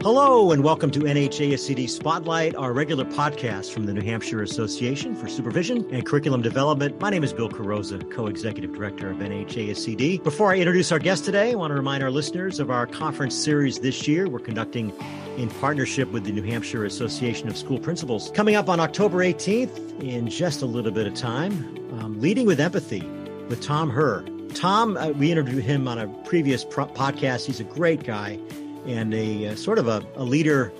Hello, and welcome to NHASCD Spotlight, our regular podcast from the New Hampshire Association for Supervision and Curriculum Development. My name is Bill Carozza, co executive director of NHASCD. Before I introduce our guest today, I want to remind our listeners of our conference series this year we're conducting in partnership with the New Hampshire Association of School Principals. Coming up on October 18th, in just a little bit of time, um, Leading with Empathy with Tom Hoerr. Tom, uh, we interviewed him on a previous pro- podcast. He's a great guy and a uh, sort of a, a leader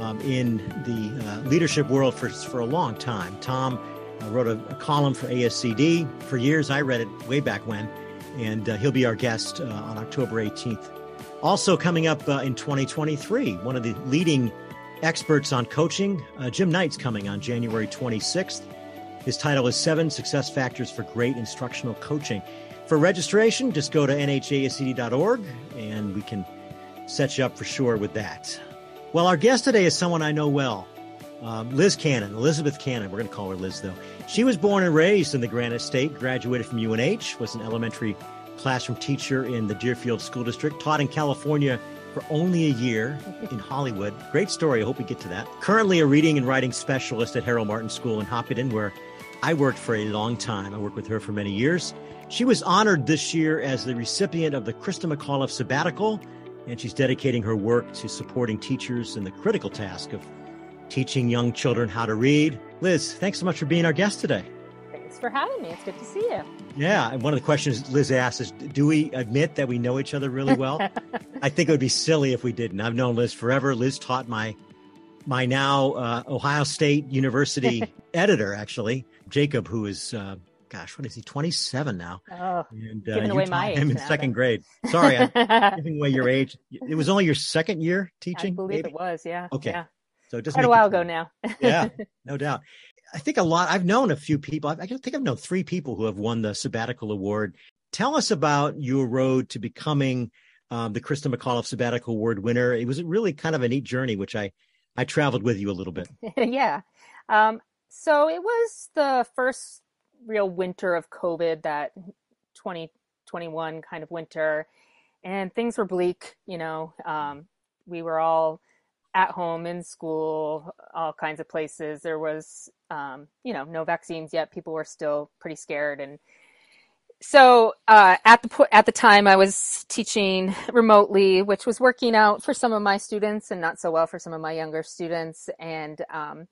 um, in the uh, leadership world for, for a long time. Tom uh, wrote a, a, column for ASCD for years. I read it way back when, and he'll be our guest on October 18th. Also, coming up in 2023, one of the leading experts on coaching, Jim Knight's coming on January 26th. His title is Seven Success Factors for Great Instructional Coaching. For registration, just go to nhascd.org and we can set you up for sure with that. Well, our guest today is someone I know well. Um, Liz Cannon, Elizabeth Cannon, we're going to call her Liz though. She was born and raised in the Granite State, graduated from UNH, was an elementary classroom teacher in the Deerfield School District, taught in California for only a year in Hollywood. Great story. I hope we get to that. Currently a reading and writing specialist at Harold Martin School in Hopkinton, where I worked for a long time. I worked with her for many years. She was honored this year as the recipient of the Christa McAuliffe Sabbatical and she's dedicating her work to supporting teachers in the critical task of teaching young children how to read. Liz, thanks so much for being our guest today. Thanks for having me. It's good to see you. Yeah, and one of the questions Liz asked is Do we admit that we know each other really well? I think it would be silly if we didn't. I've known Liz forever. Liz taught my my now uh, Ohio State University editor, actually, Jacob, who is uh, gosh, what is he? 27 now. Oh, and, uh, giving away my age. Him in now, second grade. Sorry, I'm giving away your age. It was only your second year teaching. I believe maybe? it was. Yeah. Okay. Yeah. So it doesn't quite a while ago now. yeah, no doubt. I think a lot. I've known a few people. I think I've known three people who have won the sabbatical award. Tell us about your road to becoming um, the Christa McAuliffe Sabbatical Award winner. It was really kind of a neat journey, which I I traveled with you a little bit. yeah. Um, so it was the first real winter of COVID, that 2021 kind of winter, and things were bleak. You know, um, we were all at home in school, all kinds of places. There was, um, you know, no vaccines yet. People were still pretty scared, and so uh, at the at the time, I was teaching remotely, which was working out for some of my students and not so well for some of my younger students. And um,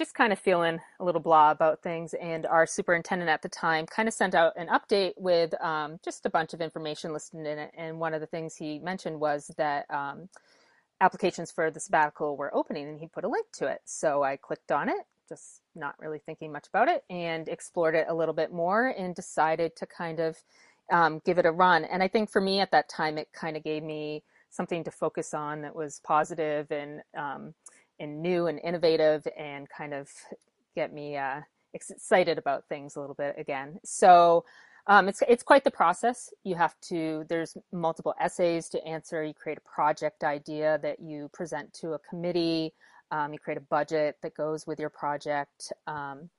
just kind of feeling a little blah about things. And our superintendent at the time kind of sent out an update with um, just a bunch of information listed in it. And one of the things he mentioned was that um, applications for the sabbatical were opening and he put a link to it. So I clicked on it, just not really thinking much about it, and explored it a little bit more and decided to kind of um, give it a run. And I think for me at that time, it kind of gave me something to focus on that was positive and um, and new and innovative and kind of get me uh, excited about things a little bit again. So um, it's it's quite the process. You have to there's multiple essays to answer. You create a project idea that you present to a committee. Um, you create a budget that goes with your project, um,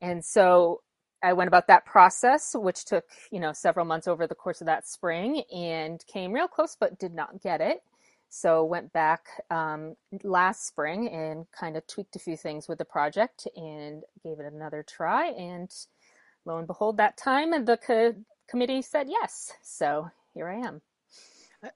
and so I went about that process, which took you know several months over the course of that spring, and came real close, but did not get it. So went back um, last spring and kind of tweaked a few things with the project and gave it another try. And lo and behold, that time the co- committee said yes. So here I am.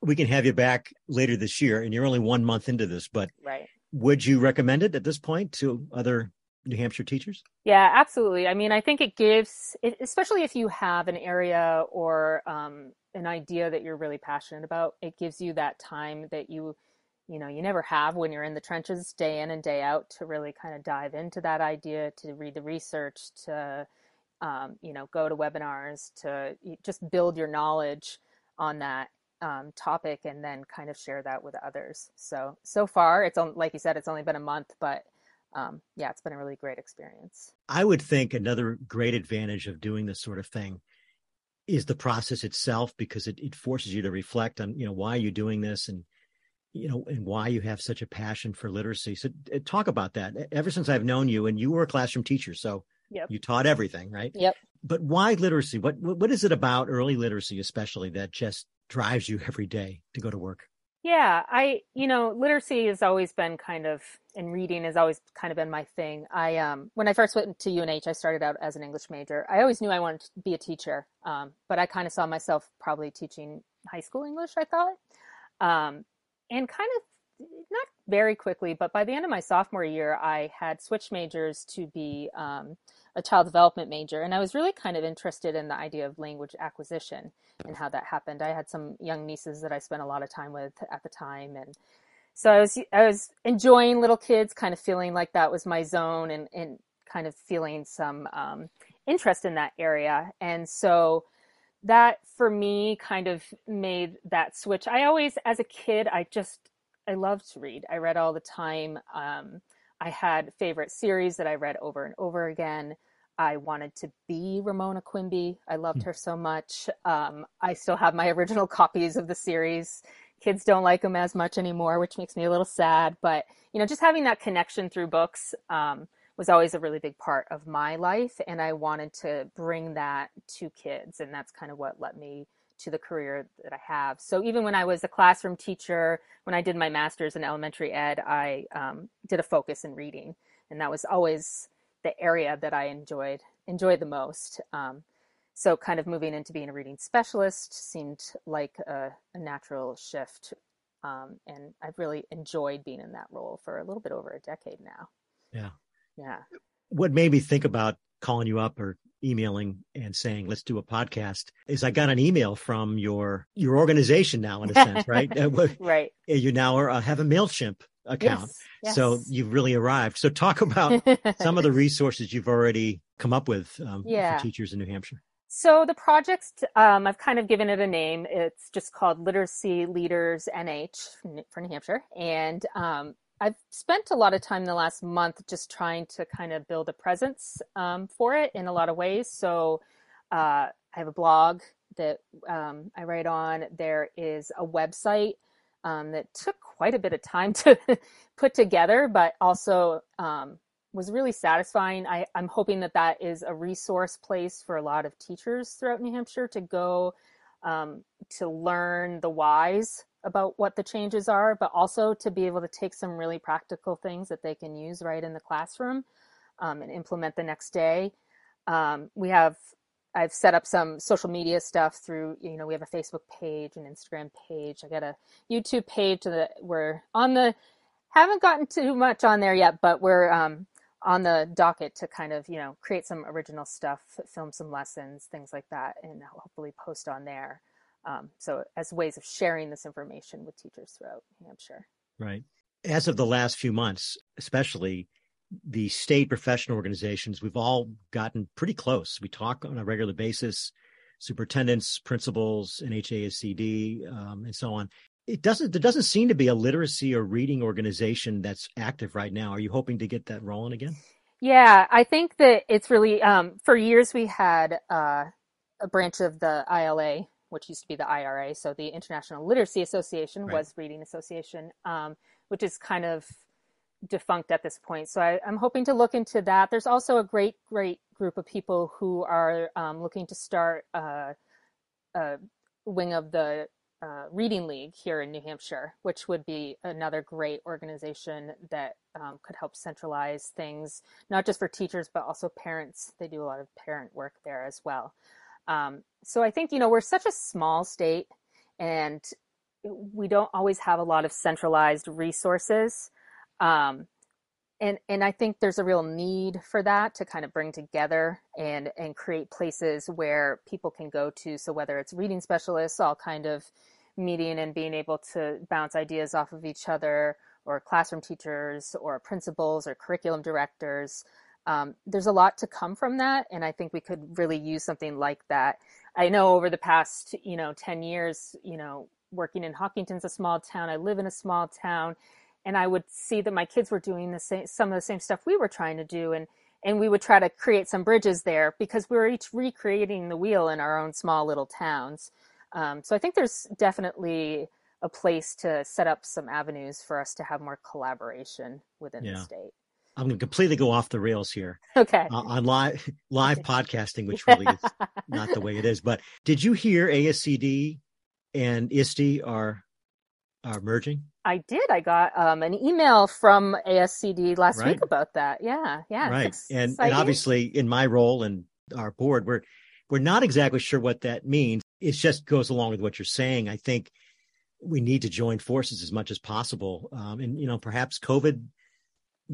We can have you back later this year, and you're only one month into this. But right. would you recommend it at this point to other New Hampshire teachers? Yeah, absolutely. I mean, I think it gives, especially if you have an area or um, an idea that you're really passionate about, it gives you that time that you, you know, you never have when you're in the trenches day in and day out to really kind of dive into that idea, to read the research, to, um, you know, go to webinars, to just build your knowledge on that um, topic and then kind of share that with others. So, so far, it's on, like you said, it's only been a month, but um, yeah, it's been a really great experience. I would think another great advantage of doing this sort of thing is the process itself because it, it forces you to reflect on you know why you're doing this and you know and why you have such a passion for literacy. So uh, talk about that. Ever since i've known you and you were a classroom teacher so yep. you taught everything right? Yep. But why literacy? What what is it about early literacy especially that just drives you every day to go to work Yeah, I, you know, literacy has always been kind of, and reading has always kind of been my thing. I, um, when I first went to UNH, I started out as an English major. I always knew I wanted to be a teacher, um, but I kind of saw myself probably teaching high school English, I thought. Um, and kind of not very quickly, but by the end of my sophomore year, I had switched majors to be um, a child development major, and I was really kind of interested in the idea of language acquisition and how that happened. I had some young nieces that I spent a lot of time with at the time, and so I was I was enjoying little kids, kind of feeling like that was my zone, and and kind of feeling some um, interest in that area, and so that for me kind of made that switch. I always, as a kid, I just I loved to read. I read all the time. Um, I had favorite series that I read over and over again. I wanted to be Ramona Quimby. I loved hmm. her so much. Um, I still have my original copies of the series. Kids don't like them as much anymore, which makes me a little sad. But you know, just having that connection through books um, was always a really big part of my life, and I wanted to bring that to kids, and that's kind of what let me to the career that I have. So even when I was a classroom teacher, when I did my master's in elementary ed, I um, did a focus in reading, and that was always the area that I enjoyed enjoyed the most. Um, so kind of moving into being a reading specialist seemed like a, a natural shift, um, and I've really enjoyed being in that role for a little bit over a decade now. Yeah, yeah. What made me think about calling you up or emailing and saying let's do a podcast is i got an email from your your organization now in a sense right? Right. you now are, uh, have a mailchimp account. Yes, yes. so you've really arrived. So talk about some of the resources you've already come up with um, yeah. for teachers in new hampshire. So the project um, i've kind of given it a name. It's just called literacy leaders nh for new hampshire. And um, I've spent a lot of time the last month just trying to kind of build a presence um, for it in a lot of ways. So uh, I have a blog that um, I write on. There is a website um, that took quite a bit of time to put together, but also um, was really satisfying. I, I'm hoping that that is a resource place for a lot of teachers throughout New Hampshire to go um, to learn the whys about what the changes are, but also to be able to take some really practical things that they can use right in the classroom um, and implement the next day. Um, we have I've set up some social media stuff through, you know, we have a Facebook page, an Instagram page. I got a YouTube page that we're on the, haven't gotten too much on there yet, but we're um, on the docket to kind of, you know, create some original stuff, film some lessons, things like that, and hopefully post on there. Um, so as ways of sharing this information with teachers throughout New Hampshire. Right. As of the last few months, especially the state professional organizations, we've all gotten pretty close. We talk on a regular basis, superintendents, principals, NHASCD, um, and so on. It doesn't. There doesn't seem to be a literacy or reading organization that's active right now. Are you hoping to get that rolling again? Yeah, I think that it's really. Um, for years, we had uh, a branch of the ILA, which used to be the IRA. So the International Literacy Association right. was Reading Association, um, which is kind of defunct at this point. So I, am hoping to look into that. There's also a great, great group of people who are um, looking to start a, a wing of the uh, Reading League here in New Hampshire, which would be another great organization that um, could help centralize things, not just for teachers, but also parents. They do a lot of parent work there as well. Um, so I think, you know, we're such a small state and we don't always have a lot of centralized resources. Um, and, and I think there's a real need for that to kind of bring together and, and create places where people can go to. So whether it's reading specialists, all kind of meeting and being able to bounce ideas off of each other or classroom teachers or principals or curriculum directors, um, there's a lot to come from that and i think we could really use something like that. I know over the past you know 10 years you know working in hopkinton's a small town i live in a small town and i would see that my kids were doing the same some of the same stuff we were trying to do and and we would try to create some bridges there because we were each recreating the wheel in our own small little towns. Um, so i think there's definitely a place to set up some avenues for us to have more collaboration within yeah. the state I'm going to completely go off the rails here. Okay. Uh, on live live podcasting, which really is not the way it is. But did you hear ASCD and ISTE are are merging? I did. I got um, an email from ASCD last Right. week about that. Yeah, yeah. right. And, and obviously, in my role and our board, we're we're not exactly sure what that means. It just goes along with what you're saying. I think we need to join forces as much as possible. Um, and you know, perhaps COVID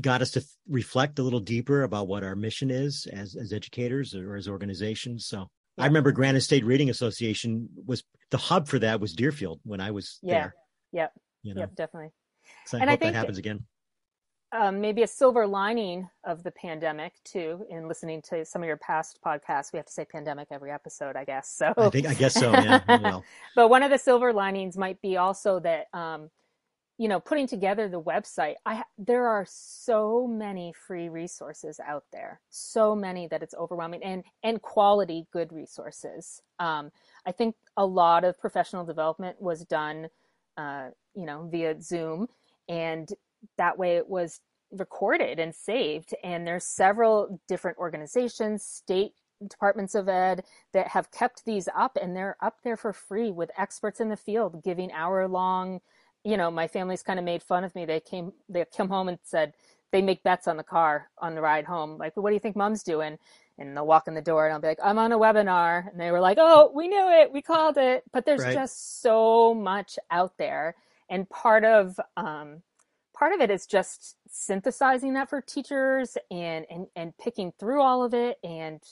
got us to reflect a little deeper about what our mission is as as educators or as organizations. So. I remember Granite State Reading Association was the hub for that was Deerfield when I was Yeah. there. Yep. You know, Yep, definitely. so I And I think, that happens again. um, maybe a silver lining of the pandemic too in listening to some of your past podcasts we have to say pandemic every episode i guess so I think I guess so. Yeah. Well, but one of the silver linings might be also that um, you know putting together the website i there are so many free resources out there so many that it's overwhelming and and quality good resources. Um, i think a lot of professional development was done uh, you know via zoom and that way it was recorded and saved and there's several different organizations state departments of ed that have kept these up and they're up there for free with experts in the field giving hour long you know my family's kind of made fun of me. They came they come home and said they make bets on the car on the ride home like what do you think mom's doing? And they'll walk in the door and i'll be like i'm on a webinar. And they were like oh we knew it. We called it. But there's Right. just so much out there. And part of um, part of it is just synthesizing that for teachers and and and picking through all of it and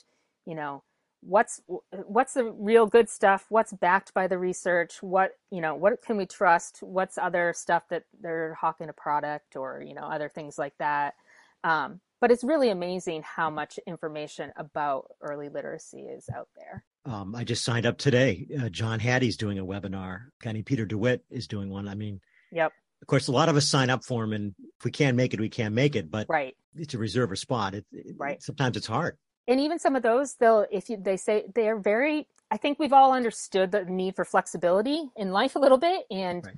you know what's what's the real good stuff what's backed by the research what you know what can we trust what's other stuff that they're hawking a product or you know other things like that um, but it's really amazing how much information about early literacy is out there um, I just signed up today. Uh, John Hattie's doing a webinar. Named Peter DeWitt is doing one. I mean, yep of course, a lot of us sign up for them, and if we can't make it, we can't make it. But right it's a reserve a spot, it, it- Right. Sometimes it's hard. And even some of those they'll if you they say they're very i think we've all understood the need for flexibility in life a little bit and Right.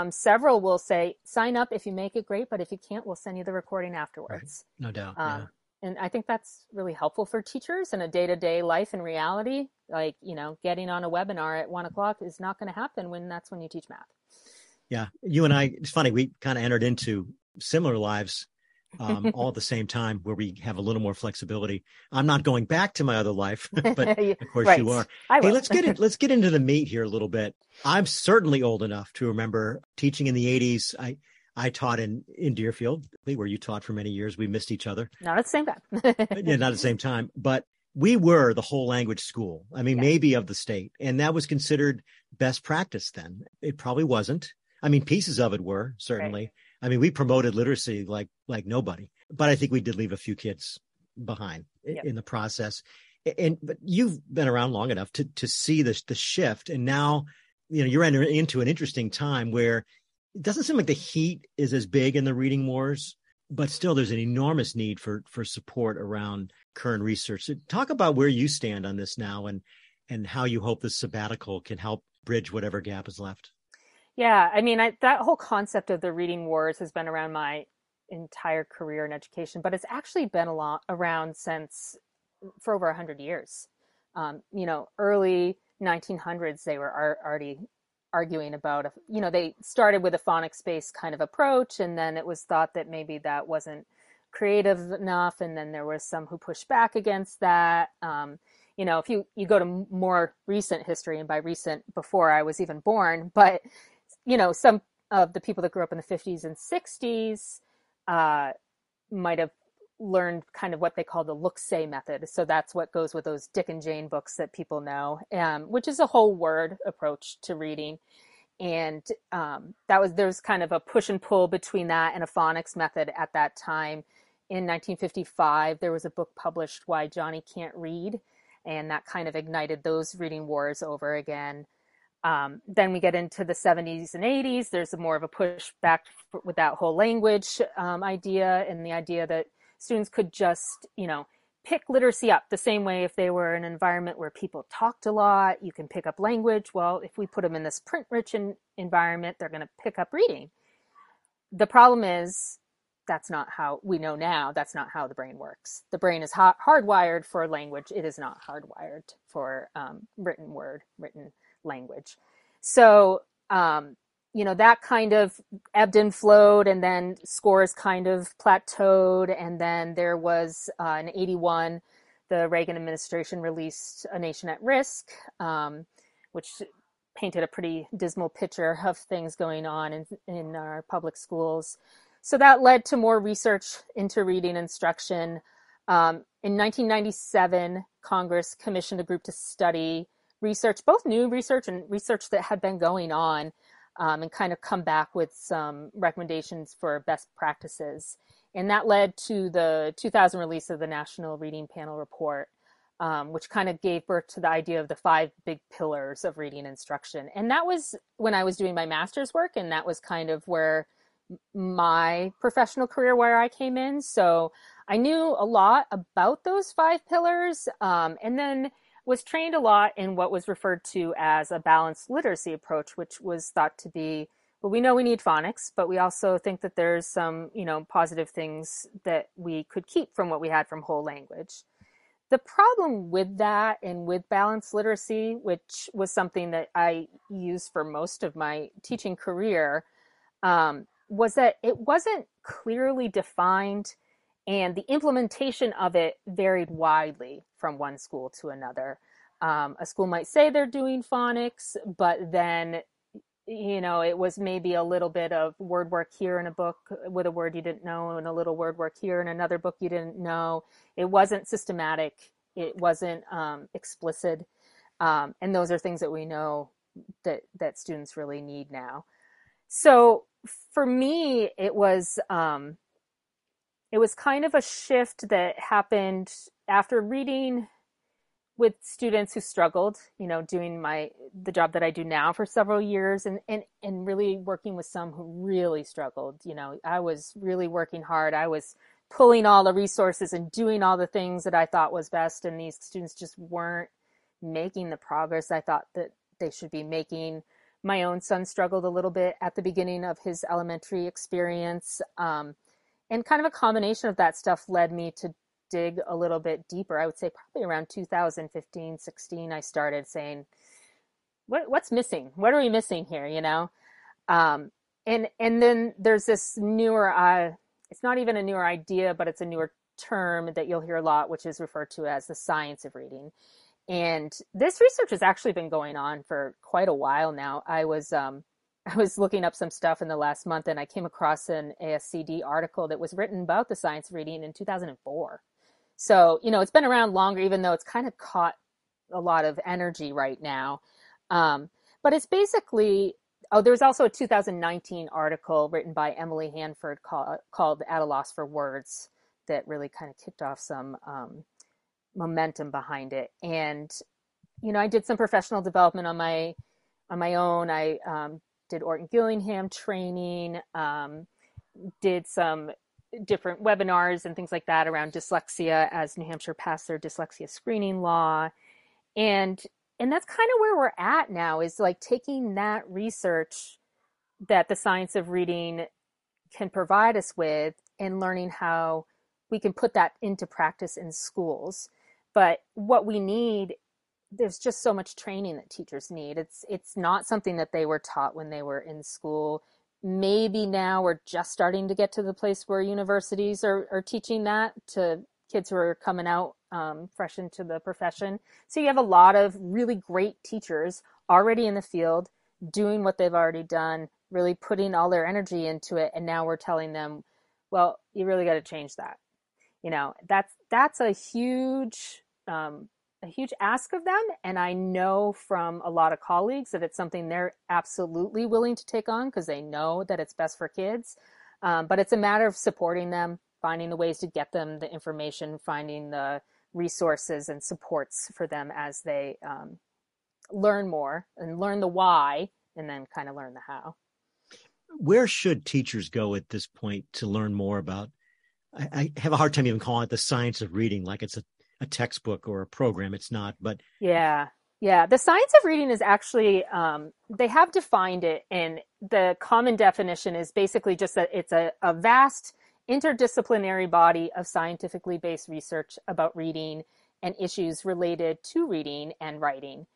um, several will say sign up if you make it great but if you can't we'll send you the recording afterwards No doubt. um, and i think that's really helpful for teachers in a day-to-day life and reality like you know getting on a webinar at one o'clock is not going to happen when that's when you teach math yeah. Yeah. You and I. It's funny. We kind of entered into similar lives. Um, all at the same time, where we have a little more flexibility. I'm not going back to my other life, but of course Right. you are. Hey, let's get it. Let's get into the meat here a little bit. I'm certainly old enough to remember teaching in the '80s. I I taught in in Deerfield, where you taught for many years. We missed each other, not at the same time yeah, not at the same time. But we were the whole language school. I mean, Yeah. maybe of the state, and that was considered best practice then. It probably wasn't. I mean, pieces of it were certainly. I mean, we promoted literacy like like nobody, but I think we did leave a few kids behind Yep. in the process. And but you've been around long enough to to see this the shift, and now you know you're entering into an interesting time where it doesn't seem like the heat is as big in the reading wars, but still there's an enormous need for for support around current research. So talk about where you stand on this now, and and how you hope this sabbatical can help bridge whatever gap is left. Yeah, I mean, I, that whole concept of the reading wars has been around my entire career in education, but it's actually been a lot around since for over 100 years. Um, you know, early 1900s, they were ar- already arguing about, a, you know, they started with a phonics based kind of approach, and then it was thought that maybe that wasn't creative enough, and then there was some who pushed back against that. Um, you know, if you, you go to more recent history, and by recent, before I was even born, but you know, some of the people that grew up in the 50s and 60s uh, might have learned kind of what they call the look say method. So that's what goes with those Dick and Jane books that people know, um, which is a whole word approach to reading. And um, that was there's kind of a push and pull between that and a phonics method at that time. In 1955, there was a book published, Why Johnny Can't Read, and that kind of ignited those reading wars over again. Um, then we get into the 70s and 80s. There's more of a push back with that whole language um, idea and the idea that students could just, you know, pick literacy up the same way if they were in an environment where people talked a lot, you can pick up language. Well, if we put them in this print rich environment, they're going to pick up reading. The problem is that's not how we know now that's not how the brain works the brain is hot, hardwired for language it is not hardwired for um, written word written language so um, you know, that kind of ebbed and flowed, and then scores kind of plateaued. And then there was uh, in 81, the Reagan administration released A Nation at Risk, um, which painted a pretty dismal picture of things going on in, in our public schools. So that led to more research into reading instruction. Um, in 1997, Congress commissioned a group to study research, both new research and research that had been going on, um, and kind of come back with some recommendations for best practices. And that led to the 2000 release of the National Reading Panel Report, um, which kind of gave birth to the idea of the five big pillars of reading instruction. And that was when I was doing my master's work, and that was kind of where my professional career where I came in. So I knew a lot about those five pillars, um, and then was trained a lot in what was referred to as a balanced literacy approach, which was thought to be well, we know we need phonics, but we also think that there's some, you know, positive things that we could keep from what we had from whole language. The problem with that and with balanced literacy, which was something that I used for most of my teaching career, um, was that it wasn't clearly defined and the implementation of it varied widely from one school to another. Um, a school might say they're doing phonics, but then, you know, it was maybe a little bit of word work here in a book with a word you didn't know, and a little word work here in another book you didn't know. It wasn't systematic, it wasn't um, explicit. Um, and those are things that we know that, that students really need now. So for me, it was um, it was kind of a shift that happened after reading with students who struggled, you know, doing my the job that I do now for several years and and and really working with some who really struggled, you know. I was really working hard. I was pulling all the resources and doing all the things that I thought was best and these students just weren't making the progress I thought that they should be making my own son struggled a little bit at the beginning of his elementary experience. Um, and kind of a combination of that stuff led me to dig a little bit deeper. I would say probably around 2015, 16, I started saying, what, what's missing? What are we missing here? You know? Um, and, and then there's this newer, uh, it's not even a newer idea, but it's a newer term that you'll hear a lot, which is referred to as the science of reading. And this research has actually been going on for quite a while now. I was um, I was looking up some stuff in the last month and I came across an ASCD article that was written about the science reading in 2004. So, you know, it's been around longer, even though it's kind of caught a lot of energy right now. Um, but it's basically, oh, there's also a 2019 article written by Emily Hanford called, called At a Loss for Words that really kind of kicked off some um, momentum behind it. And you know, I did some professional development on my on my own. I um, did Orton Gillingham training, um, did some different webinars and things like that around dyslexia as New Hampshire passed their dyslexia screening law, and and that's kind of where we're at now is like taking that research that the science of reading can provide us with and learning how we can put that into practice in schools. But what we need there's just so much training that teachers need. It's it's not something that they were taught when they were in school. Maybe now we're just starting to get to the place where universities are, are teaching that to kids who are coming out um, fresh into the profession. So you have a lot of really great teachers already in the field doing what they've already done really putting all their energy into it and now we're telling them well you really got to change that. You know that's that's a huge um, a huge ask of them and i know from a lot of colleagues that it's something they're absolutely willing to take on because they know that it's best for kids. Um, but it's a matter of supporting them finding the ways to get them the information finding the resources and supports for them as they um, learn more and learn the why and then kind of learn the how. Where should teachers go at this point to learn more about I, I have a hard time even calling it the science of reading like it's a a textbook or a program. It's not, but yeah, yeah. The science of reading is actually um, they have defined it, and the common definition is basically just that it's a, a vast interdisciplinary body of scientifically based research about reading and issues related to reading and writing.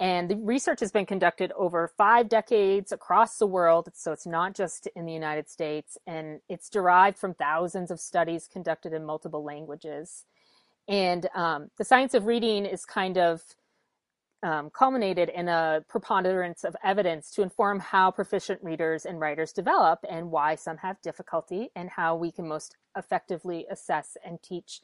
And the research has been conducted over five decades across the world. So it's not just in the United States. And it's derived from thousands of studies conducted in multiple languages. And um, the science of reading is kind of um, culminated in a preponderance of evidence to inform how proficient readers and writers develop and why some have difficulty and how we can most effectively assess and teach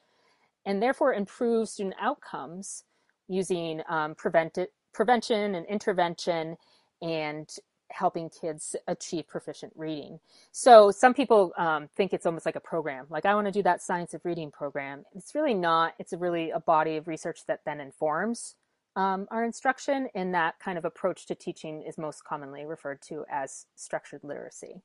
and therefore improve student outcomes using um, prevention and intervention and helping kids achieve proficient reading. So some people um, think it's almost like a program. Like I want to do that science of reading program. It's really not. It's really a body of research that then informs um, our instruction. And that kind of approach to teaching is most commonly referred to as structured literacy.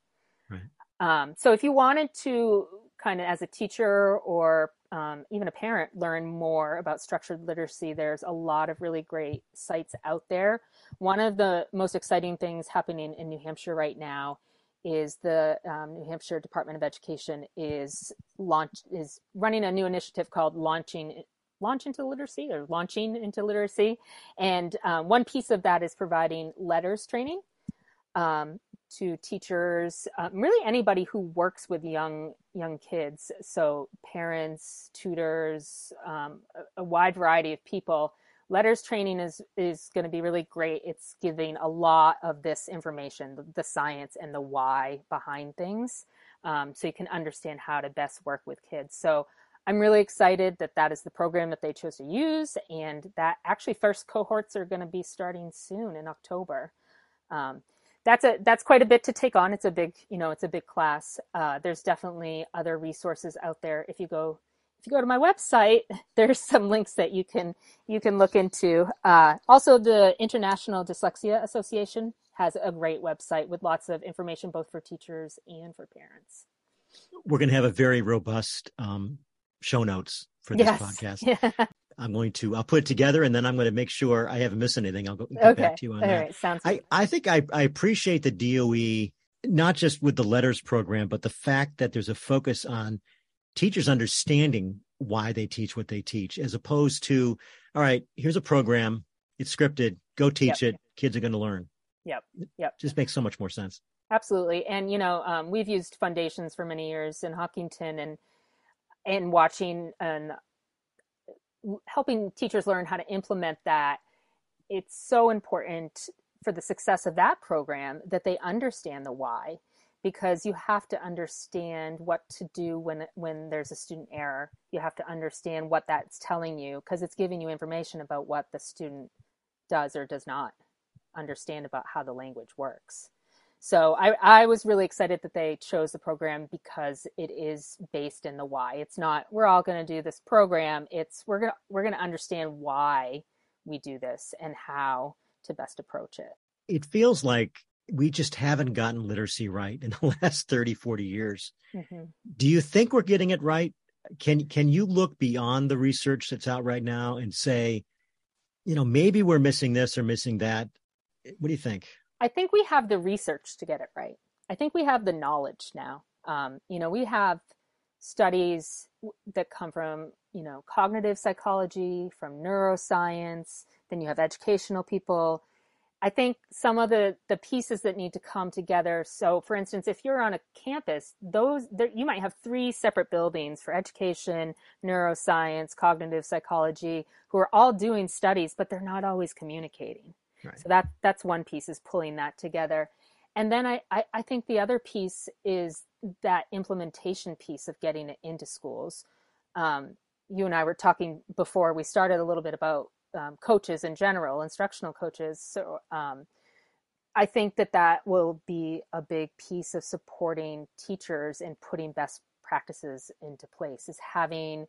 Right. Um, so if you wanted to kind of as a teacher or um, even a parent learn more about structured literacy, there's a lot of really great sites out there. One of the most exciting things happening in New Hampshire right now is the um, New Hampshire Department of Education is launch is running a new initiative called Launching Launch into Literacy or Launching into Literacy, and um, one piece of that is providing LETRS training. Um, to teachers, um, really anybody who works with young young kids. So parents, tutors, um, a, a, wide variety of people. LETRS training is is going to be really great. It's giving a lot of this information, the, the science and the why behind things, um, so you can understand how to best work with kids. So. I'm really excited that that is the program that they chose to use, and that actually first cohorts are going to be starting soon in October. Um, that's a that's quite a bit to take on. It's a big you know it's a big class. Uh, there's definitely other resources out there. If you go if you go to my website, there's some links that you can you can look into. Uh, also, the International Dyslexia Association has a great website with lots of information both for teachers and for parents. We're going to have a very robust um, show notes for this yes. podcast. Yeah. I'm going to I'll put it together and then I'm going to make sure I haven't missed anything. I'll go get okay. back to you on All that. Right. Sounds I, I think I, I appreciate the DOE not just with the LETRS program, but the fact that there's a focus on teachers understanding why they teach what they teach, as opposed to, all right, here's a program, it's scripted, go teach yep. it, kids are going to learn. Yep. Yep. Just makes so much more sense. Absolutely. And, you know, um, we've used Fundations for many years in Hopkinton and, and watching and helping teachers learn how to implement that, it's so important for the success of that program that they understand the why because you have to understand what to do when when there's a student error you have to understand what that's telling you because it's giving you information about what the student does or does not understand about how the language works so I, I was really excited that they chose the program because it is based in the why. It's not we're all going to do this program. It's we're gonna we're to understand why we do this and how to best approach it. It feels like we just haven't gotten literacy right in the last 30 40 years. Mm-hmm. Do you think we're getting it right? Can can you look beyond the research that's out right now and say, you know, maybe we're missing this or missing that? What do you think? I think we have the research to get it right. I think we have the knowledge now. Um, you know, we have studies that come from, you know, cognitive psychology, from neuroscience, then you have educational people. I think some of the the pieces that need to come together. So, for instance, if you're on a campus, those there, you might have three separate buildings for education, neuroscience, cognitive psychology, who are all doing studies, but they're not always communicating. Right. So that that's one piece is pulling that together. And then I, I, I think the other piece is that implementation piece of getting it into schools. Um, you and I were talking before we started a little bit about um, coaches in general, instructional coaches. So um, I think that that will be a big piece of supporting teachers in putting best practices into place. Is having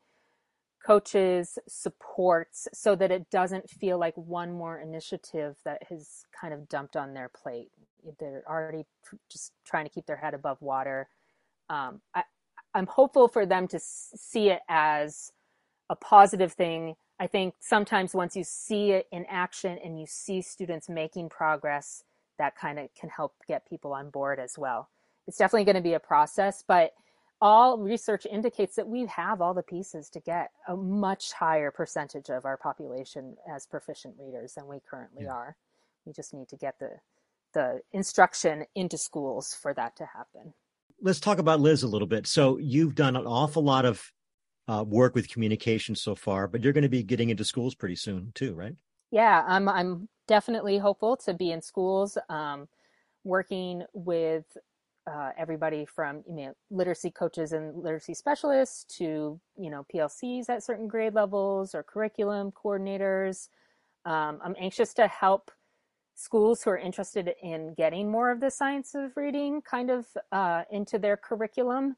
coaches, supports, so that it doesn't feel like one more initiative that has kind of dumped on their plate. They're already just trying to keep their head above water. Um, I, I'm hopeful for them to see it as a positive thing. I think sometimes once you see it in action and you see students making progress, that kind of can help get people on board as well. It's definitely going to be a process, but all research indicates that we have all the pieces to get a much higher percentage of our population as proficient readers than we currently yeah. are. We just need to get the the instruction into schools for that to happen. Let's talk about Liz a little bit. So you've done an awful lot of uh, work with communication so far, but you're going to be getting into schools pretty soon too, right? Yeah, I'm. I'm definitely hopeful to be in schools, um, working with uh, everybody from you know literacy coaches and literacy specialists to you know PLCs at certain grade levels or curriculum coordinators. Um, I'm anxious to help schools who are interested in getting more of the science of reading kind of uh, into their curriculum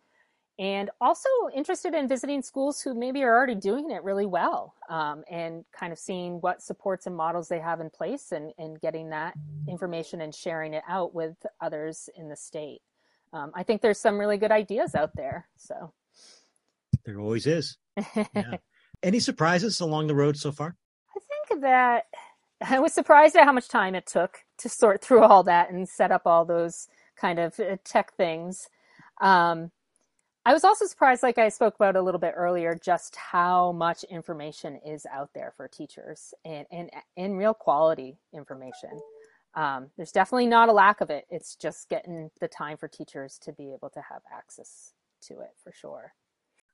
and also interested in visiting schools who maybe are already doing it really well um, and kind of seeing what supports and models they have in place and, and getting that information and sharing it out with others in the state um, I think there's some really good ideas out there. So there always is. Yeah. Any surprises along the road so far? I think that I was surprised at how much time it took to sort through all that and set up all those kind of uh, tech things. Um, I was also surprised, like I spoke about a little bit earlier, just how much information is out there for teachers and, and, real quality information um, there's definitely not a lack of it. It's just getting the time for teachers to be able to have access to it for sure.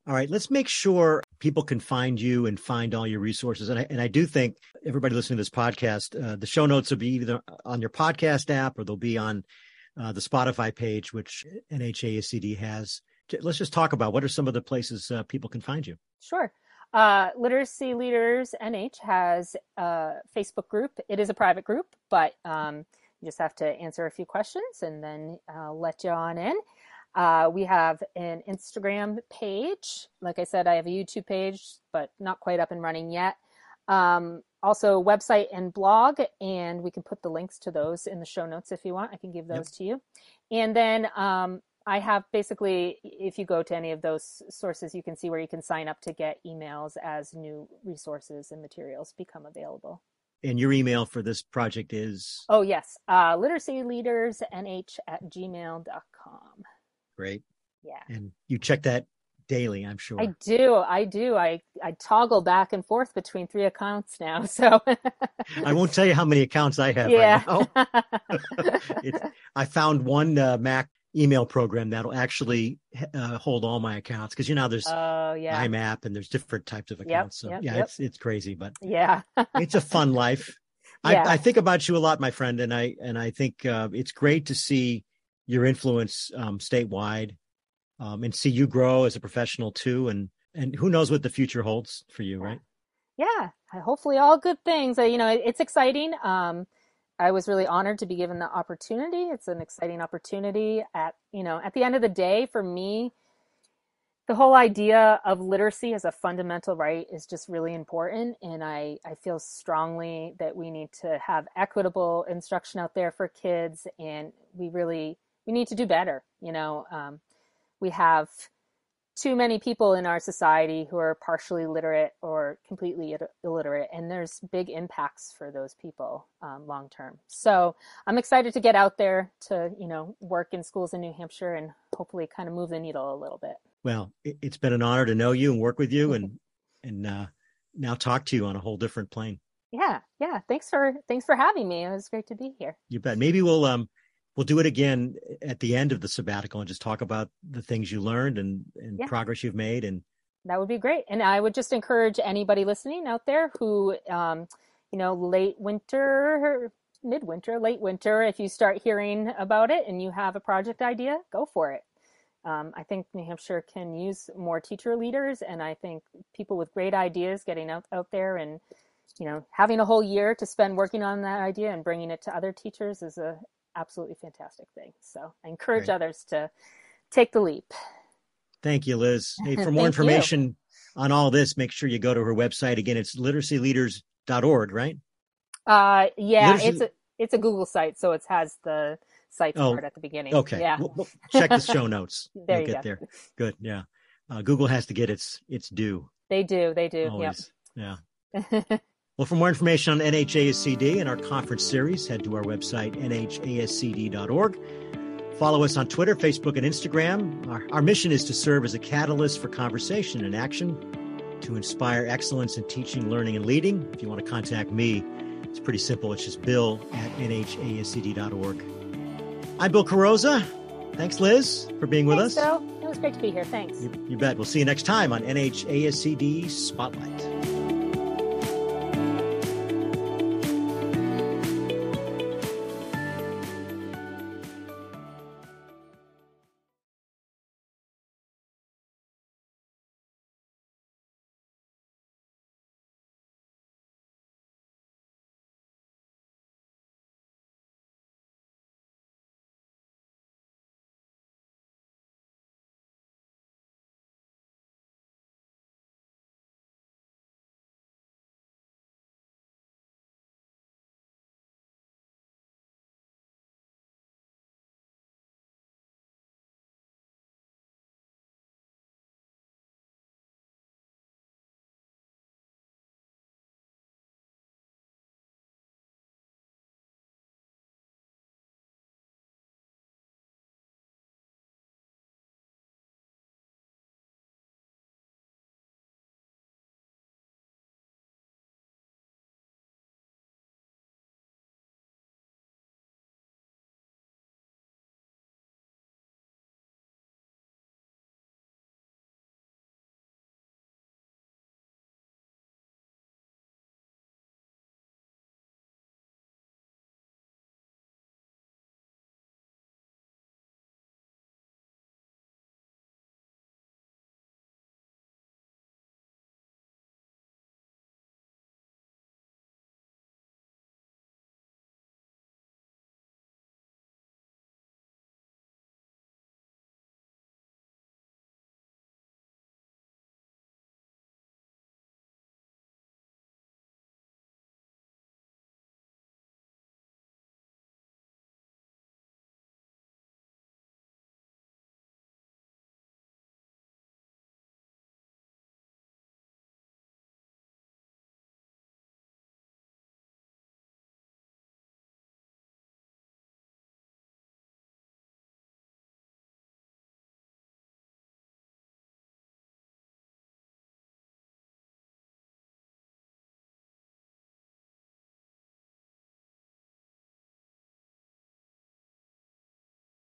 All right, let's make sure people can find you and find all your resources. And I, and I do think everybody listening to this podcast, uh, the show notes will be either on your podcast app or they'll be on uh, the Spotify page, which NHASCD has. Let's just talk about what are some of the places uh, people can find you. Sure. Uh, Literacy Leaders NH has a Facebook group. It is a private group, but um, you just have to answer a few questions and then I'll let you on in. Uh, we have an Instagram page. Like I said, I have a YouTube page, but not quite up and running yet. Um, also, website and blog, and we can put the links to those in the show notes if you want. I can give those yep. to you. And then um, I have basically, if you go to any of those sources, you can see where you can sign up to get emails as new resources and materials become available. And your email for this project is? Oh, yes. Uh, literacyleadersnh at gmail.com. Great. Yeah. And you check that daily, I'm sure. I do. I do. I, I toggle back and forth between three accounts now. So I won't tell you how many accounts I have yeah. right now. I found one uh, Mac email program that'll actually uh, hold all my accounts because you know there's oh yeah IMAP and there's different types of accounts. Yep, so yep, yeah, yep. it's it's crazy, but yeah, it's a fun life. yeah. I, I, think about you a lot, my friend, and I and I think uh, it's great to see your influence um, statewide um, and see you grow as a professional too. And and who knows what the future holds for you, right? Yeah, hopefully all good things. Uh, you know, it, it's exciting. Um, I was really honored to be given the opportunity. It's an exciting opportunity. At you know, at the end of the day, for me, the whole idea of literacy as a fundamental right is just really important, and I I feel strongly that we need to have equitable instruction out there for kids, and we really we need to do better. You know, um, we have too many people in our society who are partially literate or completely illiterate, and there's big impacts for those people um, long term. So I'm excited to get out there to you know work in schools in New Hampshire and hopefully kind of move the needle a little bit. Well, it's been an honor to know you and work with you, and and uh, now talk to you on a whole different plane. Yeah, yeah. Thanks for thanks for having me. It was great to be here. You bet. Maybe we'll um we'll do it again at the end of the sabbatical and just talk about the things you learned and, and yeah. progress you've made and that would be great and i would just encourage anybody listening out there who um, you know late winter midwinter late winter if you start hearing about it and you have a project idea go for it um, i think new hampshire can use more teacher leaders and i think people with great ideas getting out, out there and you know having a whole year to spend working on that idea and bringing it to other teachers is a absolutely fantastic thing. So I encourage Great. others to take the leap. Thank you, Liz. Hey, for more information you. on all this, make sure you go to her website. Again, it's literacyleaders.org, right? Uh, yeah, Literacy... it's a it's a Google site, so it has the site oh, part at the beginning. Okay, yeah. We'll, we'll check the show notes. there You'll you get go. there. Good, yeah. Uh, Google has to get its its due. They do. They do. Always. Yep. Yeah. Well, for more information on NHASCD and our conference series, head to our website, nhascd.org. Follow us on Twitter, Facebook, and Instagram. Our, our mission is to serve as a catalyst for conversation and action to inspire excellence in teaching, learning, and leading. If you want to contact me, it's pretty simple. It's just bill at nhascd.org. I'm Bill Carozza. Thanks, Liz, for being with Thanks, us. Bill. It was great to be here. Thanks. You, you bet. We'll see you next time on NHASCD Spotlight.